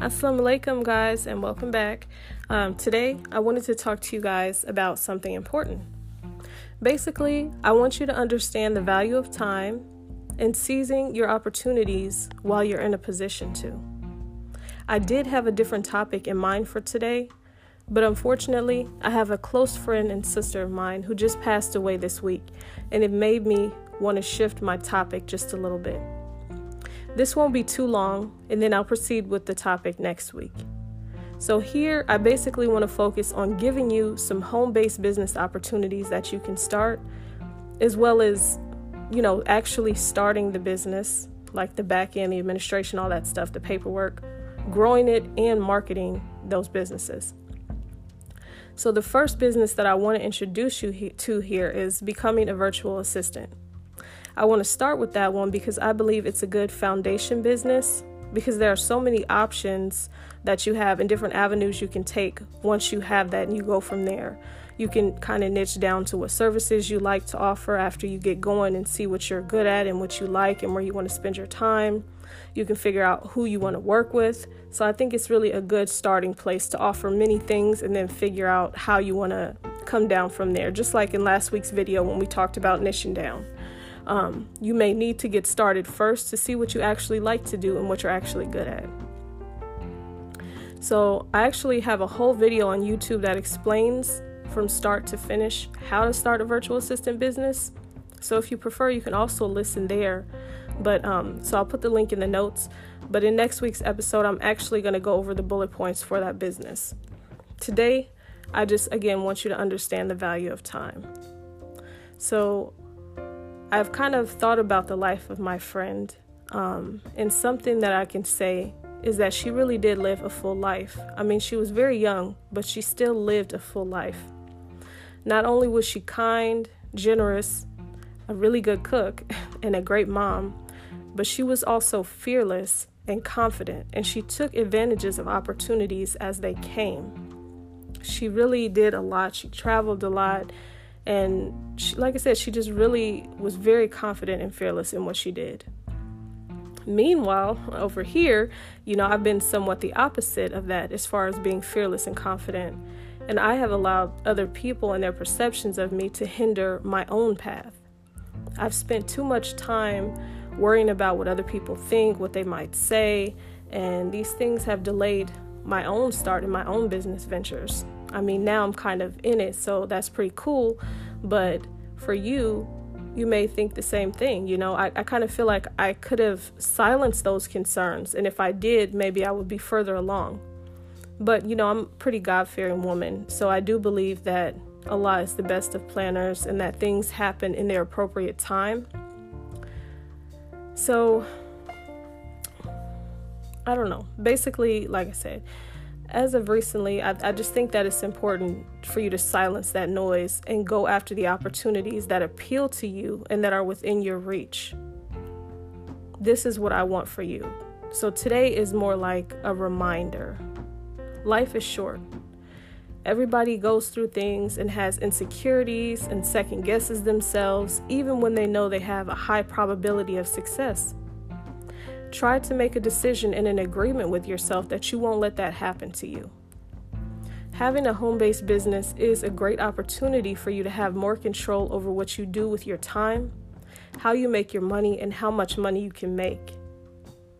Assalamu alaikum, guys, and welcome back. Um, today, I wanted to talk to you guys about something important. Basically, I want you to understand the value of time and seizing your opportunities while you're in a position to. I did have a different topic in mind for today, but unfortunately, I have a close friend and sister of mine who just passed away this week, and it made me want to shift my topic just a little bit. This won't be too long, and then I'll proceed with the topic next week. So, here I basically want to focus on giving you some home based business opportunities that you can start, as well as, you know, actually starting the business, like the back end, the administration, all that stuff, the paperwork, growing it, and marketing those businesses. So, the first business that I want to introduce you to here is becoming a virtual assistant. I want to start with that one because I believe it's a good foundation business because there are so many options that you have and different avenues you can take once you have that and you go from there. You can kind of niche down to what services you like to offer after you get going and see what you're good at and what you like and where you want to spend your time. You can figure out who you want to work with. So I think it's really a good starting place to offer many things and then figure out how you want to come down from there. Just like in last week's video when we talked about niching down. Um, you may need to get started first to see what you actually like to do and what you're actually good at. So, I actually have a whole video on YouTube that explains from start to finish how to start a virtual assistant business. So, if you prefer, you can also listen there. But um, so I'll put the link in the notes. But in next week's episode, I'm actually going to go over the bullet points for that business. Today, I just again want you to understand the value of time. So, I've kind of thought about the life of my friend, um, and something that I can say is that she really did live a full life. I mean, she was very young, but she still lived a full life. Not only was she kind, generous, a really good cook, and a great mom, but she was also fearless and confident, and she took advantages of opportunities as they came. She really did a lot. She traveled a lot and she, like I said, she just really was very confident and fearless in what she did. Meanwhile, over here, you know, I've been somewhat the opposite of that as far as being fearless and confident. And I have allowed other people and their perceptions of me to hinder my own path. I've spent too much time worrying about what other people think, what they might say, and these things have delayed my own start in my own business ventures. I mean, now I'm kind of in it, so that's pretty cool. But for you, you may think the same thing. You know, I, I kind of feel like I could have silenced those concerns. And if I did, maybe I would be further along. But, you know, I'm a pretty God fearing woman. So I do believe that Allah is the best of planners and that things happen in their appropriate time. So, I don't know. Basically, like I said, as of recently, I, I, just think that it's important for you to silence that noise and go after the opportunities that appeal to you and that are within your reach. This is what I want for you. So today is more like a reminder. Life is short. Everybody goes through things and has insecurities and second guesses themselves, even when they know they have a high probability of success. Try to make a decision and an agreement with yourself that you won't let that happen to you. Having a home based business is a great opportunity for you to have more control over what you do with your time, how you make your money, and how much money you can make.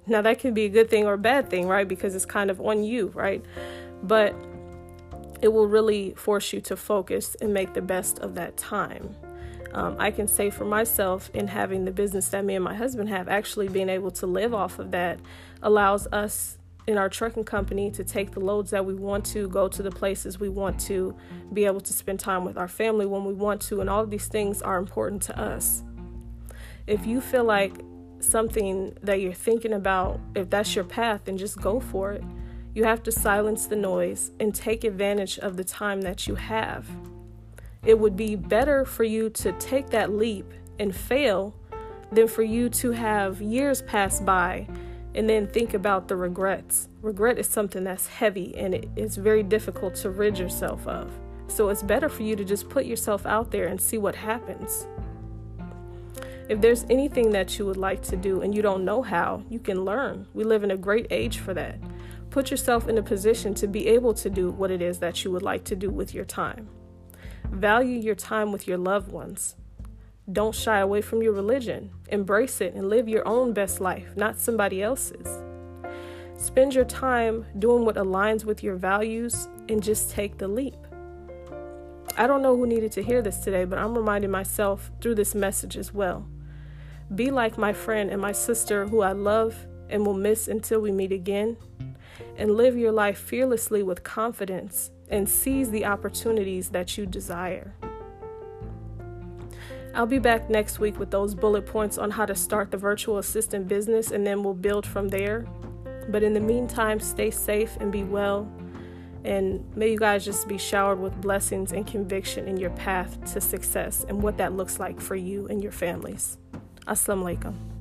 Now, that can be a good thing or a bad thing, right? Because it's kind of on you, right? But it will really force you to focus and make the best of that time. Um, I can say for myself, in having the business that me and my husband have, actually being able to live off of that allows us in our trucking company to take the loads that we want to, go to the places we want to, be able to spend time with our family when we want to, and all of these things are important to us. If you feel like something that you're thinking about, if that's your path, then just go for it. You have to silence the noise and take advantage of the time that you have. It would be better for you to take that leap and fail than for you to have years pass by and then think about the regrets. Regret is something that's heavy and it, it's very difficult to rid yourself of. So it's better for you to just put yourself out there and see what happens. If there's anything that you would like to do and you don't know how, you can learn. We live in a great age for that Put yourself in a position to be able to do what it is that you would like to do with your time. Value your time with your loved ones. Don't shy away from your religion. Embrace it and live your own best life, not somebody else's. Spend your time doing what aligns with your values and just take the leap. I don't know who needed to hear this today, but I'm reminding myself through this message as well. Be like my friend and my sister who I love and will miss until we meet again, and live your life fearlessly with confidence and seize the opportunities that you desire. I'll be back next week with those bullet points on how to start the virtual assistant business, and then we'll build from there. But in the meantime, stay safe and be well. And may you guys just be showered with blessings and conviction in your path to success and what that looks like for you and your families. Assalamu alaikum.